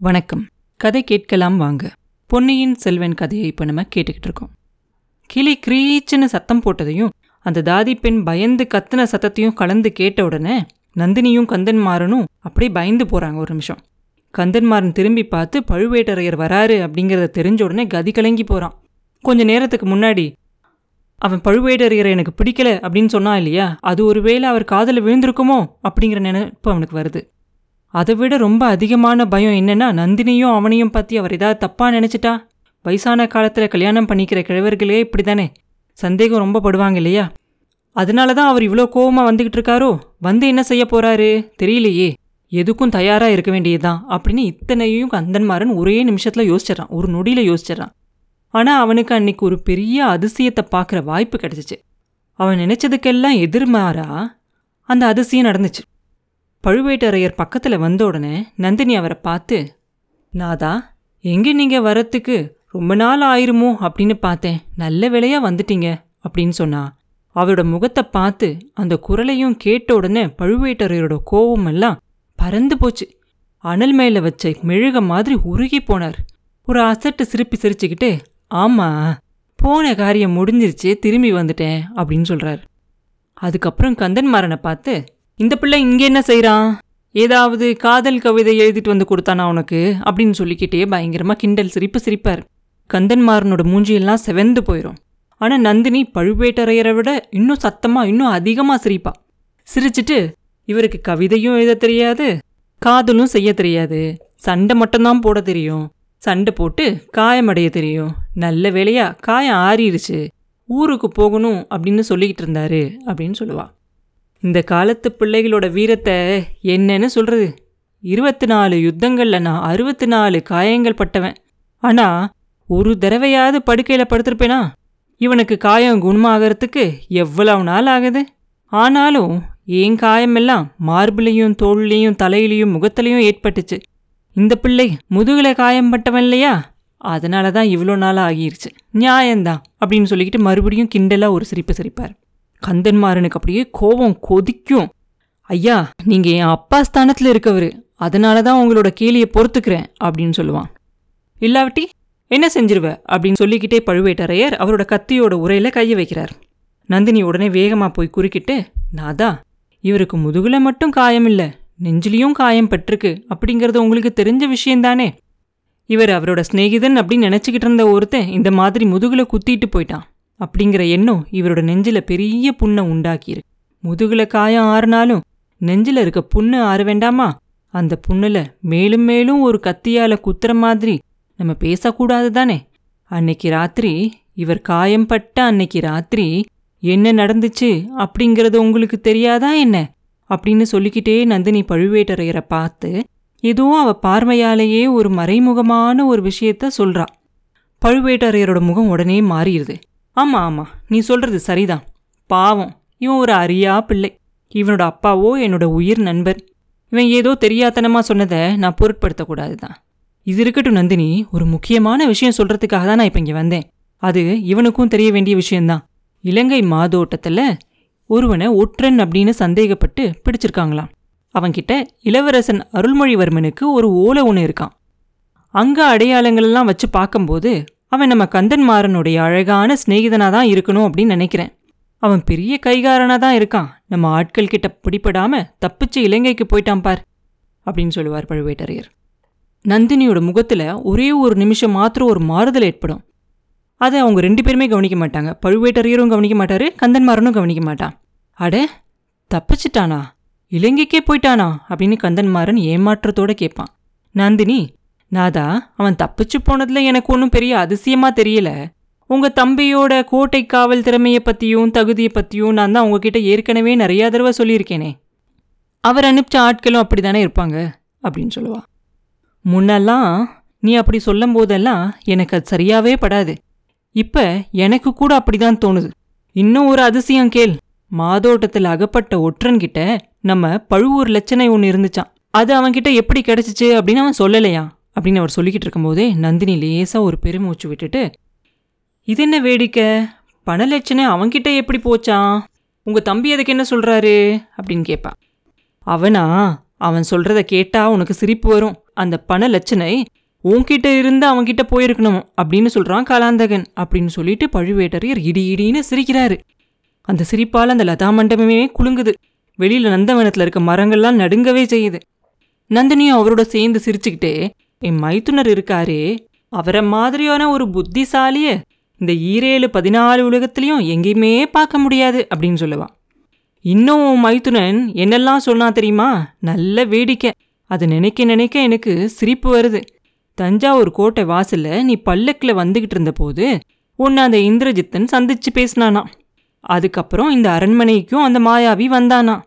வணக்கம். கதை கேட்கலாம் வாங்க. பொன்னியின் செல்வன் கதையை இப்போ நம்ம கேட்டுக்கிட்டு இருக்கோம். கிளி கிரீச்சுன்னு சத்தம் போட்டதையும் அந்த தாதி பெண் பயந்து கத்துன சத்தத்தையும் கலந்து கேட்ட உடனே நந்தினியும் கந்தன்மாறனும் அப்படியே பயந்து போகிறாங்க ஒரு நிமிஷம். கந்தன்மாறன் திரும்பி பார்த்து பழுவேட்டரையர் வராரு அப்படிங்கிறத தெரிஞ்ச உடனே கதி கலங்கி போகிறான் கொஞ்ச நேரத்துக்கு முன்னாடி அவன் பழுவேட்டரையரை எனக்கு பிடிக்கல அப்படின்னு சொன்னா இல்லையா? அது ஒருவேளை அவர் காதில் விழுந்திருக்குமோ அப்படிங்கிற நினைப்பு அவனுக்கு வருது. அதை விட ரொம்ப அதிகமான பயம் என்னன்னா நந்தினியும் அவனையும் பற்றி அவர் ஏதாவது தப்பாக நினச்சிட்டா? வயசான காலத்தில் கல்யாணம் பண்ணிக்கிற கிழவர்களே இப்படி தானே சந்தேகம் ரொம்ப படுவாங்க இல்லையா? அதனால தான் அவர் இவ்வளோ கோவமா வந்துக்கிட்டு இருக்காரோ? வந்து என்ன செய்ய போறாரு? தெரியலையே. எதுக்கும் தயாராக இருக்க வேண்டியதுதான் அப்படின்னு இத்தனையும் கந்தன்மாறன் ஒரே நிமிஷத்தில் யோசிச்சிடறான். ஒரு நொடியில யோசிச்சிடறான். ஆனால் அவனுக்கு அன்னைக்கு ஒரு பெரிய அதிசயத்தை பார்க்குற வாய்ப்பு கிடைச்சிச்சு. அவன் நினச்சதுக்கெல்லாம் எதிர்மாறா அந்த அதிசயம் நடந்துச்சு. பழுவேட்டரையர் பக்கத்துல வந்த உடனே நந்தினி அவரை பார்த்து நாதா எங்கே நீங்க வரத்துக்கு ரொம்ப நாள் ஆயிருமோ அப்படின்னு பார்த்தேன். நல்ல வேலையாக வந்துட்டீங்க அப்படின்னு சொன்னா. அவரோட முகத்தை பார்த்து அந்த குரலையும் கேட்ட உடனே பழுவேட்டரையரோட கோபம் எல்லாம் பறந்து போச்சு. அனல் மேல வச்ச மெழுக மாதிரி உருகி போனார். ஒரு அசட்டு சிரிப்பி சிரிச்சுக்கிட்டு ஆமா போன காரியம் முடிஞ்சிருச்சு திரும்பி வந்துட்டேன் அப்படின்னு சொல்கிறார் அதுக்கப்புறம் கந்தன்மாரனை பார்த்து இந்த பிள்ளை இங்கே என்ன செய்கிறான் ஏதாவது காதல் கவிதை எழுதிட்டு வந்து கொடுத்தானா உனக்கு? அப்படின்னு சொல்லிக்கிட்டே பயங்கரமாக கிண்டல் சிரிப்பு சிரிப்பார். கந்தன்மாறனோட மூஞ்சியெல்லாம் செவந்து போயிடும் ஆனால் நந்தினி பழுவேட்டரையரை விட இன்னும் சத்தமாக இன்னும் அதிகமாக சிரிப்பா. சிரிச்சிட்டு இவருக்கு கவிதையும் எழுத தெரியாது காதலும் செய்ய தெரியாது. சண்டை மட்டும்தான் போட தெரியும். சண்டை போட்டு காயமடைய தெரியும். நல்ல வேலையா காயம் ஆறிடுச்சு ஊருக்கு போகணும் அப்படின்னு சொல்லிக்கிட்டு இருந்தாரு அப்படின்னு சொல்லுவா. இந்த காலத்து பிள்ளைகளோட வீரத்தை என்னன்னு சொல்றது? இருபத்தி நாலு யுத்தங்கள்ல நான் அறுபத்தி நாலு காயங்கள் பட்டவன். ஆனா ஒரு தடவையாவது படுக்கையில படுத்திருப்பேனா? இவனுக்கு காயம் குணமாகறதுக்கு எவ்வளவு நாள் ஆகுது? ஆனாலும் என் காயமெல்லாம் மார்பிலையும் தோல்லையும் தலையிலையும் முகத்திலையும் ஏற்பட்டுச்சு. இந்த பிள்ளை முதுகில் காயம் பட்டவன் இல்லையா? அதனால தான் இவ்வளோ நாள் ஆகிருச்சு. நியாயந்தான் அப்படின்னு சொல்லிக்கிட்டு மறுபடியும் கிண்டலா ஒரு சிரிப்பு சிரிப்பார். கந்தன்மாறனுக்கு அப்படியே கோபம் கொதிக்கும். ஐயா நீங்க என் அப்பா ஸ்தானத்துல இருக்கவரு. அதனால தான் உங்களோட கேலியை பொறுத்துக்கிறேன் அப்படின்னு சொல்லுவான். இல்லாவட்டி என்ன செஞ்சிருவ? அப்படின்னு சொல்லிக்கிட்டே பழுவேட்டரையர் அவரோட கத்தியோட உரையில கைய வைக்கிறார். நந்தினி உடனே வேகமா போய் குறுக்கிட்டு நாதா இவருக்கு முதுகுல மட்டும் காயம் இல்ல நெஞ்சிலையும் காயம் பட்டிருக்கு அப்படிங்கறது உங்களுக்கு தெரிஞ்ச விஷயந்தானே இவர் அவரோட சிநேகிதன் அப்படின்னு நினச்சிக்கிட்டு இருந்த ஒருத்தன் இந்த மாதிரி முதுகுல குத்திட்டு போயிட்டான். அப்படிங்கிற எண்ணம் இவரோட நெஞ்சில பெரிய புண்ணை உண்டாக்கியிருக்கு. முதுகுல காயம் ஆறுனாலும் நெஞ்சில் இருக்க புண்ணு ஆற வேண்டாமா? அந்த புண்ணுல மேலும் மேலும் ஒரு கத்தியால குத்துற மாதிரி நம்ம பேசக்கூடாது தானே? அன்னைக்கு ராத்திரி இவர் காயம் பட்ட அன்னைக்கு ராத்திரி என்ன நடந்துச்சு அப்படிங்கறது உங்களுக்கு தெரியாதா என்ன? அப்படின்னு சொல்லிக்கிட்டே நந்தினி பழுவேட்டரையரை பார்த்து ஏதோ அவ பார்வையாலேயே ஒரு மறைமுகமான ஒரு விஷயத்த சொல்றா. பழுவேட்டரையரோட முகம் உடனே மாறிடுது. ஆமாம் ஆமாம் நீ சொல்கிறது சரிதான். பாவம். இவன் ஒரு அரியா பிள்ளை. இவனோட அப்பாவோ என்னோட உயிர் நண்பர். இவன் ஏதோ தெரியாதனமாக சொன்னதை நான் பொருட்படுத்தக்கூடாது தான் இது இருக்கட்டும் நந்தினி. ஒரு முக்கியமான விஷயம் சொல்றதுக்காக தான் நான் இப்போ இங்கே வந்தேன். அது இவனுக்கும் தெரிய வேண்டிய விஷயந்தான் இலங்கை மாதோட்டத்தில் ஒருவனை ஒற்றன் அப்படின்னு சந்தேகப்பட்டு பிடிச்சிருக்காங்களாம். அவன்கிட்ட இளவரசன் அருள்மொழிவர்மனுக்கு ஒரு ஓலை ஒன்று இருக்கான் அங்க அடையாளங்களெல்லாம் வச்சு பார்க்கும்போது அவன் நம்ம கந்தன்மாறனுடைய அழகான சிநேகிதனாக தான் இருக்கணும் அப்படின்னு நினைக்கிறேன். அவன் பெரிய கைகாரனாக தான் இருக்கான். நம்ம ஆட்கள் கிட்ட பிடிபடாம தப்பிச்சு இலங்கைக்கு போயிட்டான் பார் அப்படின்னு சொல்லுவார் பழுவேட்டரையர். நந்தினியோட முகத்தில் ஒரே ஒரு நிமிஷம் மாத்திரம் ஒரு மாறுதல் ஏற்படும். அதை அவங்க ரெண்டு பேருமே கவனிக்க மாட்டாங்க. பழுவேட்டரையரும் கவனிக்க மாட்டாரு கந்தன்மாரனும் கவனிக்க மாட்டான். அட தப்பிச்சிட்டானா? இலங்கைக்கே போயிட்டானா? அப்படின்னு கந்தன்மாறன் ஏமாற்றத்தோட கேட்பான். நந்தினி நாதா அவன் தப்பிச்சு போனதுல எனக்கு ஒன்றும் பெரிய அதிசயமாக தெரியல. உங்கள் தம்பியோட கோட்டை காவல் திறமையை பற்றியும் தகுதியை பற்றியும் நான் தான் உங்ககிட்ட ஏற்கனவே நிறையா தடவை சொல்லியிருக்கேனே. அவர் அனுப்பிச்ச ஆட்களும் அப்படி தானே இருப்பாங்க? அப்படின்னு சொல்லுவா. முன்னெல்லாம் நீ அப்படி சொல்லும் போதெல்லாம் எனக்கு அது சரியாவே படாது. இப்போ எனக்கு கூட அப்படிதான் தோணுது. இன்னும் ஒரு அதிசயம் கேள். மாதோட்டத்தில் அகப்பட்ட ஒற்றன்கிட்ட நம்ம பழுவூர் லட்சணை ஒன்று இருந்துச்சான் அது அவன்கிட்ட எப்படி கிடச்சிச்சு அப்படின்னு அவன் சொல்லலையா அப்படின்னு அவர் சொல்லிக்கிட்டு இருக்கும்போதே நந்தினி லேசாக ஒரு பெருமூச்சு விட்டுட்டு இது என்ன வேடிக்கை? பணலட்சணை அவன்கிட்ட எப்படி போச்சான் உங்கள் தம்பி அதுக்கு என்ன சொல்கிறாரு அப்படின்னு கேட்பான் அவனா? அவன் சொல்கிறத கேட்டால் உனக்கு சிரிப்பு வரும். அந்த பண லட்சணை உன்கிட்ட இருந்து அவன்கிட்ட போயிருக்கணும் அப்படின்னு சொல்கிறான் காலாந்தகன் அப்படின்னு சொல்லிட்டு பழுவேட்டரையர் இடி இடின்னு சிரிக்கிறாரு. அந்த சிரிப்பால் அந்த லதா மண்டபமே குலுங்குது. வெளியில் நந்தவனத்தில் இருக்க மரங்கள்லாம் நடுங்கவே செய்யுது. நந்தினியும் அவரோட சேர்ந்து சிரிச்சுக்கிட்டே என் மைத்துனர் இருக்காரே அவரை மாதிரியான ஒரு புத்திசாலிய இந்த ஈரேழு பதினாலு உலகத்திலையும் எங்கேயுமே பார்க்க முடியாது அப்படின்னு சொல்லுவான். இன்னும் மைத்துனன் என்னெல்லாம் சொன்னா தெரியுமா? நல்ல வேடிக்கை. அது நினைக்க நினைக்க எனக்கு சிரிப்பு வருது. தஞ்சாவூர் கோட்டை வாசலில் நீ பல்லக்கில் வந்துகிட்டு இருந்தபோது உன்னை அந்த இந்திரஜித்தன் சந்திச்சு பேசினானா அதுக்கப்புறம் இந்த அரண்மனைக்கும் அந்த மாயாவி வந்தானா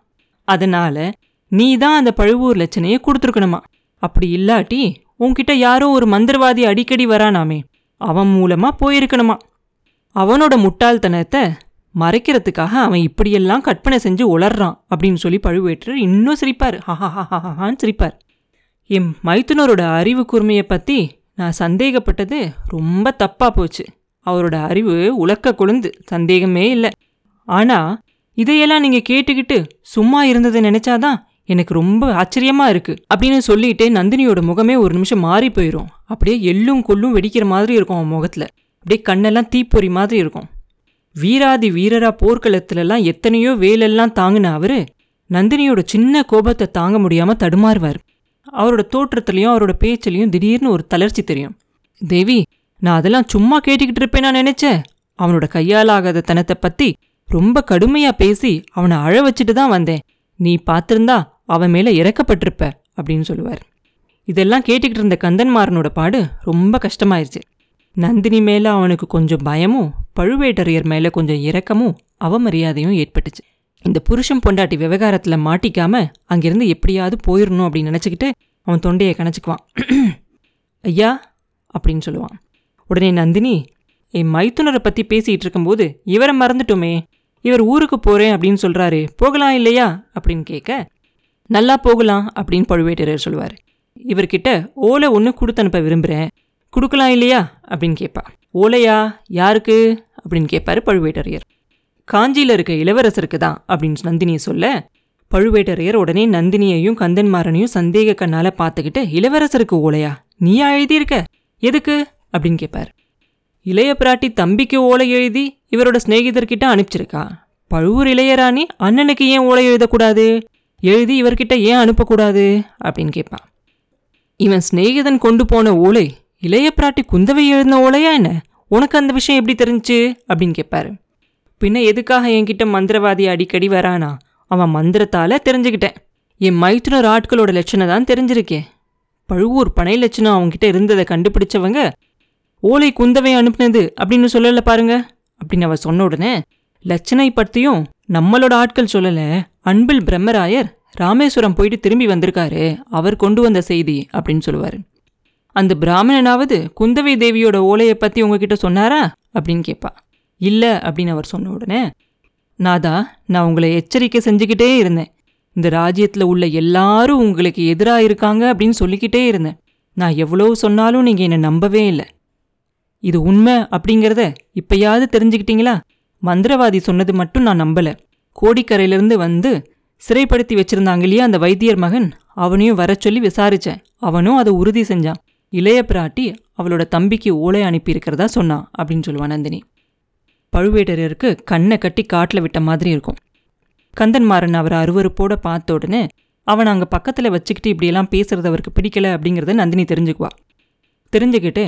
அதனால் நீ தான் அந்த பழுவூர் லட்சணையை கொடுத்துருக்கணுமா? அப்படி இல்லாட்டி உன்கிட்ட யாரோ ஒரு மந்திரவாதி அடிக்கடி வரானாமே. அவன் மூலமாக போயிருக்கணுமா? அவனோட முட்டாள்தனத்தை மறைக்கிறதுக்காக அவன் இப்படியெல்லாம் கற்பனை செஞ்சு உளர்றான் அப்படின்னு சொல்லி பழுவேற்றர் இன்னும் சிரிப்பார். ஹஹான்னு சிரிப்பார். என் மைத்துனரோட அறிவு கூர்மையை பற்றி நான் சந்தேகப்பட்டது ரொம்ப தப்பாக போச்சு. அவரோட அறிவு உலக்க கொழுந்து சந்தேகமே இல்லை. ஆனால் இதையெல்லாம் நீங்கள் கேட்டுக்கிட்டு சும்மா இருந்ததை நினச்சாதான் எனக்கு ரொம்ப ஆச்சரியமா இருக்கு அப்படின்னு சொல்லிட்டு நந்தினியோட முகமே ஒரு நிமிஷம் மாறி போயிடும் அப்படியே எள்ளும் கொள்ளும் வெடிக்கிற மாதிரி இருக்கும் அவன் முகத்துல. அப்படியே கண்ணெல்லாம் தீப்பொறி மாதிரி இருக்கும். வீராதி வீரரா போர்க்களத்துலலாம் எத்தனையோ வேலெல்லாம் தாங்கின அவரு நந்தினியோட சின்ன கோபத்தை தாங்க முடியாம தடுமாறுவார். அவரோட தோற்றத்துலையும் அவரோட பேச்சிலையும் திடீர்னு ஒரு தளர்ச்சி தெரியும். தேவி நான் அதெல்லாம் சும்மா கேட்டுக்கிட்டு இருப்பேன் நான் நினைச்சேன். அவனோட கையாலாகாத தனத்தை பத்தி ரொம்ப கடுமையா பேசி அவனை அழ வச்சுட்டு தான் வந்தேன். நீ பார்த்திருந்தா அவன் மேலே இறக்கப்பட்டிருப்ப அப்படின்னு சொல்லுவார். இதெல்லாம் கேட்டுக்கிட்டு இருந்த கந்தன்மாரனோட பாடு ரொம்ப கஷ்டமாயிருச்சு. நந்தினி மேலே அவனுக்கு கொஞ்சம் பயமும் பழுவேட்டரையர் மேலே கொஞ்சம் இரக்கமும் அவமரியாதையும் ஏற்பட்டுச்சு. இந்த புருஷன் பொண்டாட்டி விவகாரத்தில் மாட்டிக்காம அங்கிருந்து எப்படியாவது போயிடணும் அப்படின்னு நினச்சிக்கிட்டு அவன் தொண்டையை கணச்சிக்குவான் ஐயா அப்படின்னு சொல்லுவான். உடனே நந்தினி என் மைத்துனரை பற்றி பேசிகிட்டு இருக்கும்போது இவரை மறந்துட்டோமே இவர் ஊருக்கு போகிறேன் அப்படின்னு சொல்கிறாரு போகலாம் இல்லையா? அப்படின்னு கேட்க நல்லா போகலாம் அப்படின்னு பழுவேட்டரையர் சொல்லுவார் இவர்கிட்ட ஓலை ஒன்று கொடுத்து அனுப்ப விரும்புகிறேன் கொடுக்கலாம் இல்லையா? அப்படின்னு கேட்பா. ஓலையா? யாருக்கு? அப்படின்னு கேட்பாரு பழுவேட்டரையர். காஞ்சியில் இருக்க இளவரசருக்கு தான் அப்படின்னு நந்தினி சொல்ல பழுவேட்டரையர் உடனே நந்தினியையும் கந்தன்மாரனையும் சந்தேக கண்ணால் பார்த்துக்கிட்டு இளவரசருக்கு ஓலையா? நீயா எழுதியிருக்க? எதுக்கு? அப்படின்னு கேட்பார். இளைய பிராட்டி தம்பிக்கு ஓலை எழுதி இவரோட சிநேகிதர்கிட்ட அனுப்பிச்சிருக்கா? பழுவூர் இளையராணி அண்ணனுக்கு ஏன் ஓலை எழுதக்கூடாது? எழுதி இவர்கிட்ட ஏன் அனுப்பக்கூடாது? அப்படின்னு கேட்பான் இவன் சிநேகிதன் கொண்டு போன ஓலை இளைய பிராட்டி குந்தவை எழுதின ஓலையா என்ன? உனக்கு அந்த விஷயம் எப்படி தெரிஞ்சுச்சு அப்படின்னு கேட்பாரு. பின்ன எதுக்காக என்கிட்ட மந்திரவாதி அடிக்கடி வரானா? அவன் மந்திரத்தால் தெரிஞ்சுக்கிட்டேன். என் மைத்துனர் ஆட்களோட லட்சணம் தான் தெரிஞ்சிருக்கேன் பழுவூர் பனை லட்சணம் அவங்ககிட்ட இருந்ததை கண்டுபிடிச்சவங்க ஓலை குந்தவை அனுப்புனது அப்படின்னு சொல்லலை பாருங்கள் அப்படின்னு அவ சொன்ன உடனே லட்சணை பற்றியும் நம்மளோட ஆட்கள் சொல்லலை. அன்பில் பிரம்மராயர் ராமேஸ்வரம் போயிட்டு திரும்பி வந்திருக்காரு. அவர் கொண்டு வந்த செய்தி அப்படின்னு சொல்லுவார். அந்த பிராமணனாவது குந்தவை தேவியோட ஓலையை பற்றி உங்ககிட்ட சொன்னாரா? அப்படின்னு கேட்பா இல்லை அப்படின்னு அவர் சொன்ன உடனே நாதா நான் உங்களை எச்சரிக்கை செஞ்சுக்கிட்டே இருந்தேன். இந்த ராஜ்யத்தில் உள்ள எல்லாரும் உங்களுக்கு எதிராக இருக்காங்க அப்படின்னு சொல்லிக்கிட்டே இருந்தேன். நான் எவ்வளோ சொன்னாலும் நீங்கள் என்னை நம்பவே இல்லை. இது உண்மை அப்படிங்கிறத இப்பயாவது தெரிஞ்சுக்கிட்டீங்களா? மந்திரவாதி சொன்னது மட்டும் நான் நம்பல. கோடிக்கரையிலிருந்து வந்து சிறைப்படுத்தி வச்சிருந்தாங்க இல்லையா அந்த வைத்தியர் மகன்? அவனையும் வர சொல்லி விசாரிச்சேன். அவனும் அதை உறுதி செஞ்சான். இளைய பிராட்டி அவளோட தம்பிக்கு ஓலை அனுப்பியிருக்கிறதா சொன்னான் அப்படின்னு சொல்லுவான் நந்தினி. பழுவேட்டரையருக்கு கண்ணை கட்டி காட்டில் விட்ட மாதிரி இருக்கும். கந்தன்மாறன் அவரை அருவருப்போட பார்த்த உடனே அவன் அங்கே பக்கத்தில் வச்சுக்கிட்டு இப்படியெல்லாம் பேசுறது அவருக்கு பிடிக்கல அப்படிங்கிறத நந்தினி தெரிஞ்சுக்குவா. தெரிஞ்சுக்கிட்டு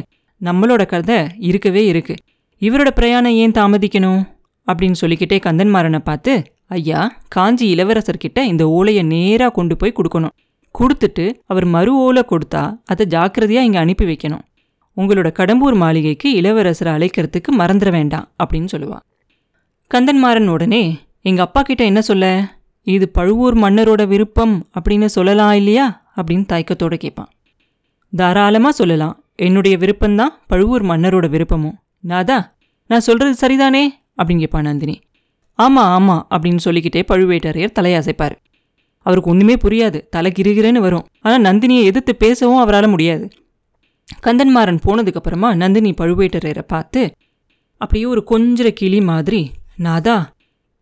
நம்மளோட கதை இருக்கவே இருக்கு. இவரோட பிரயாணம் ஏன் தாமதிக்கணும்? அப்படின்னு சொல்லிக்கிட்டே கந்தன்மாறனை பார்த்து ஐயா காஞ்சி இளவரசர்கிட்ட இந்த ஓலையை நேராக கொண்டு போய் கொடுக்கணும். கொடுத்துட்டு அவர் மறு ஓலை கொடுத்தா அதை ஜாக்கிரதையாக இங்கே அனுப்பி வைக்கணும். உங்களோட கடம்பூர் மாளிகைக்கு இளவரசரை அழைக்கிறதுக்கு மறந்துட வேண்டாம் அப்படின்னு சொல்லுவான் கந்தன்மாறன் உடனே எங்கள் அப்பா கிட்ட என்ன சொல்ல? இது பழுவூர் மன்னரோட விருப்பம் அப்படின்னு சொல்லலாம் இல்லையா? அப்படின்னு தயக்கத்தோட கேட்பான். தாராளமாக சொல்லலாம். என்னுடைய விருப்பம்தான் பழுவூர் மன்னரோட விருப்பமும் நாதா நான் சொல்றது சரிதானே? அப்படின்னு கேட்பான் நந்தினி. ஆமாம் ஆமாம் அப்படின்னு சொல்லிக்கிட்டே பழுவேட்டரையர் தலையசைப்பார் அவருக்கு ஒன்றுமே புரியாது. தலை கிருகிறேன்னு வரும். ஆனால் நந்தினியை எதிர்த்து பேசவும் அவரால் முடியாது. கந்தன்மாறன் போனதுக்கப்புறமா நந்தினி பழுவேட்டரையரை பார்த்து அப்படியே ஒரு கொஞ்சிற கிளி மாதிரி நாதா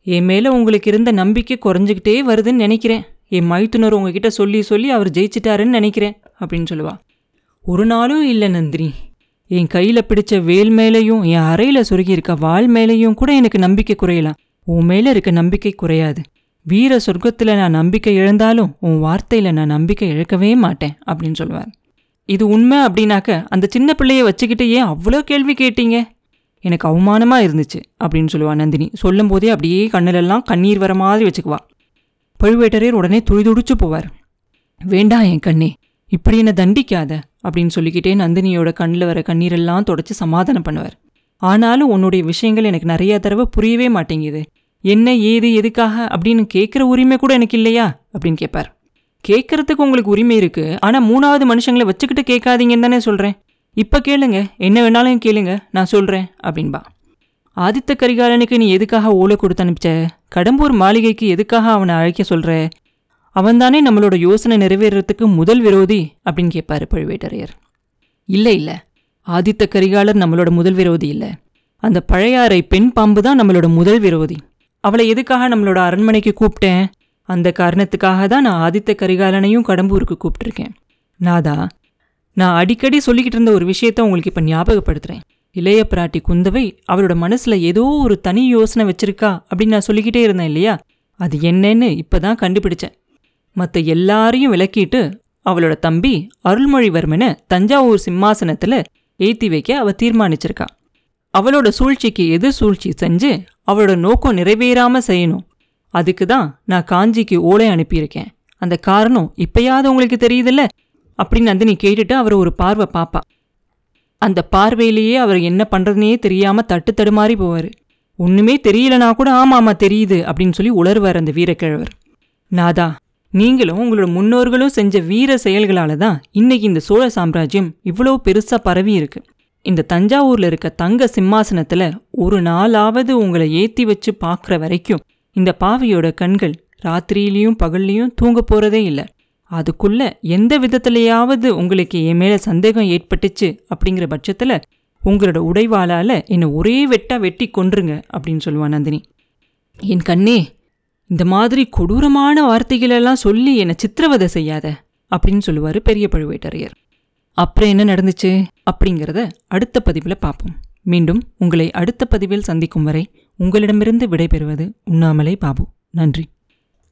என் மேலே உங்களுக்கு இருந்த நம்பிக்கை குறைஞ்சிக்கிட்டே வருதுன்னு நினைக்கிறேன். என் மைத்துனர் உங்ககிட்ட சொல்லி சொல்லி அவர் ஜெயிச்சிட்டாருன்னு நினைக்கிறேன் அப்படின்னு சொல்லுவா. ஒரு நாளும் இல்லை நந்தினி. என் கையில் பிடிச்ச வேல் மேலேயும் என் அறையில் சொருகி இருக்க மேலேயும் கூட எனக்கு நம்பிக்கை குறையலாம். உன் மேலே இருக்க நம்பிக்கை குறையாது. வீர சொர்க்கத்தில் நான் நம்பிக்கை இழந்தாலும் உன் வார்த்தையில் நான் நம்பிக்கை இழக்கவே மாட்டேன் அப்படின்னு சொல்லுவார். இது உண்மை அப்படின்னாக்க அந்த சின்ன பிள்ளையை வச்சுக்கிட்டு ஏன் அவ்வளோ கேள்வி கேட்டீங்க? எனக்கு அவமானமாக இருந்துச்சு அப்படின்னு சொல்லுவா நந்தினி. சொல்லும் போதே அப்படியே கண்ணிலெல்லாம் கண்ணீர் வர மாதிரி வச்சுக்குவா. பழுவேட்டரையர் உடனே துடிதுடிச்சு போவார். வேண்டாம் என் கண்ணே இப்படி என்னை தண்டிக்காத அப்படின்னு சொல்லிக்கிட்டே நந்தினியோட கண்ணில் வர கண்ணீரெல்லாம் தொடச்சி சமாதானம் பண்ணுவார். ஆனாலும் உன்னுடைய விஷயங்கள் எனக்கு நிறைய தடவை புரியவே மாட்டேங்குது. என்ன ஏது எதுக்காக அப்படின்னு கேட்குற உரிமை கூட எனக்கு இல்லையா? அப்படின்னு கேட்பார் கேட்கறதுக்கு உங்களுக்கு உரிமை இருக்கு. ஆனால் மூணாவது மனுஷங்களை வச்சுக்கிட்டு கேட்காதீங்கன்னு தானே சொல்கிறேன் இப்போ கேளுங்க. என்ன வேணாலும் கேளுங்க. நான் சொல்கிறேன் அப்படின்பா. ஆதித்த கரிகாலனுக்கு நீ எதுக்காக ஓலை கொடுத்து அனுப்பிச்ச? கடம்பூர் மாளிகைக்கு எதுக்காக அவனை அழைக்க சொல்கிற அவன்தானே நம்மளோட யோசனை நிறைவேறத்துக்கு முதல் விரோதி? அப்படின்னு கேட்பாரு பழுவேட்டரையர். இல்லை இல்லை. ஆதித்த கரிகாலர் நம்மளோட முதல் விரோதி இல்லை. அந்த பழையாறை பெண் பாம்பு தான் நம்மளோட முதல் விரோதி. அவளை எதுக்காக நம்மளோட அரண்மனைக்கு கூப்பிட்டேன்? அந்த காரணத்துக்காக தான் நான் ஆதித்த கரிகாலனையும் கடம்பூருக்கு கூப்பிட்டுருக்கேன். நாதா நான் அடிக்கடி சொல்லிக்கிட்டு இருந்த ஒரு விஷயத்த உங்களுக்கு இப்போ ஞாபகப்படுத்துகிறேன் இளைய பிராட்டி குந்தவை அவளோட மனசில் ஏதோ ஒரு தனி யோசனை வச்சிருக்கா அப்படின்னு நான் சொல்லிக்கிட்டே இருந்தேன் இல்லையா? அது என்னன்னு இப்பதான் கண்டுபிடிச்சேன். மற்ற எல்லாரையும் விளக்கிட்டு அவளோட தம்பி அருள்மொழிவர்மனை தஞ்சாவூர் சிம்மாசனத்தில் ஏற்றி வைக்க அவள் தீர்மானிச்சிருக்கா. அவளோட சூழ்ச்சிக்கு எதிர் சூழ்ச்சி செஞ்சு அவளோட நோக்கம் நிறைவேறாமல் செய்யணும். அதுக்கு தான் நான் காஞ்சிக்கு ஓலை அனுப்பியிருக்கேன். அந்த காரணம் இப்பயாவது உங்களுக்கு தெரியுதுல்ல? அப்படின்னு நந்தினி கேட்டுட்டு அவர் ஒரு பார்வை பார்ப்பா அந்த பார்வையிலேயே அவர் என்ன பண்ணுறதுனே தெரியாமல் தட்டு தடுமாறி போவார். ஒன்றுமே தெரியலனா கூட ஆமாம் ஆமாம் தெரியுது அப்படின்னு சொல்லி உளருவார் அந்த வீரக்கிழவர். நாதா நீங்களும் உங்களோட முன்னோர்களும் செஞ்ச வீர செயல்களால தான் இன்னைக்கு இந்த சோழ சாம்ராஜ்யம் இவ்வளோ பெருசாக பரவி இருக்கு. இந்த தஞ்சாவூரில் இருக்க தங்க சிம்மாசனத்தில் ஒரு நாளாவது உங்களை ஏற்றி வச்சு பார்க்குற வரைக்கும் இந்த பாவியோட கண்கள் ராத்திரியிலையும் பகல்லையும் தூங்க போகிறதே இல்லை. அதுக்குள்ள எந்த விதத்திலையாவது உங்களுக்கு என் மேலே சந்தேகம் ஏற்பட்டுச்சு அப்படிங்கிற பட்சத்தில் உங்களோட உடைவாளால் என்னை ஒரே வெட்டா வெட்டி கொன்றுங்க அப்படின்னு சொல்லுவான் நந்தினி. என் கண்ணே இந்த மாதிரி கொடூரமான வார்த்தைகளெல்லாம் சொல்லி என்னை சித்திரவதை செய்யாத அப்படின்னு சொல்லுவார் பெரிய பழுவேட்டரையர். அப்புறம் என்ன நடந்துச்சு? அப்படிங்கிறத அடுத்த பதிவில் பார்ப்போம். மீண்டும் உங்களை அடுத்த பதிவில் சந்திக்கும் வரை உங்களிடமிருந்து விடைபெறுவது உண்ணாமலே பாபு. நன்றி.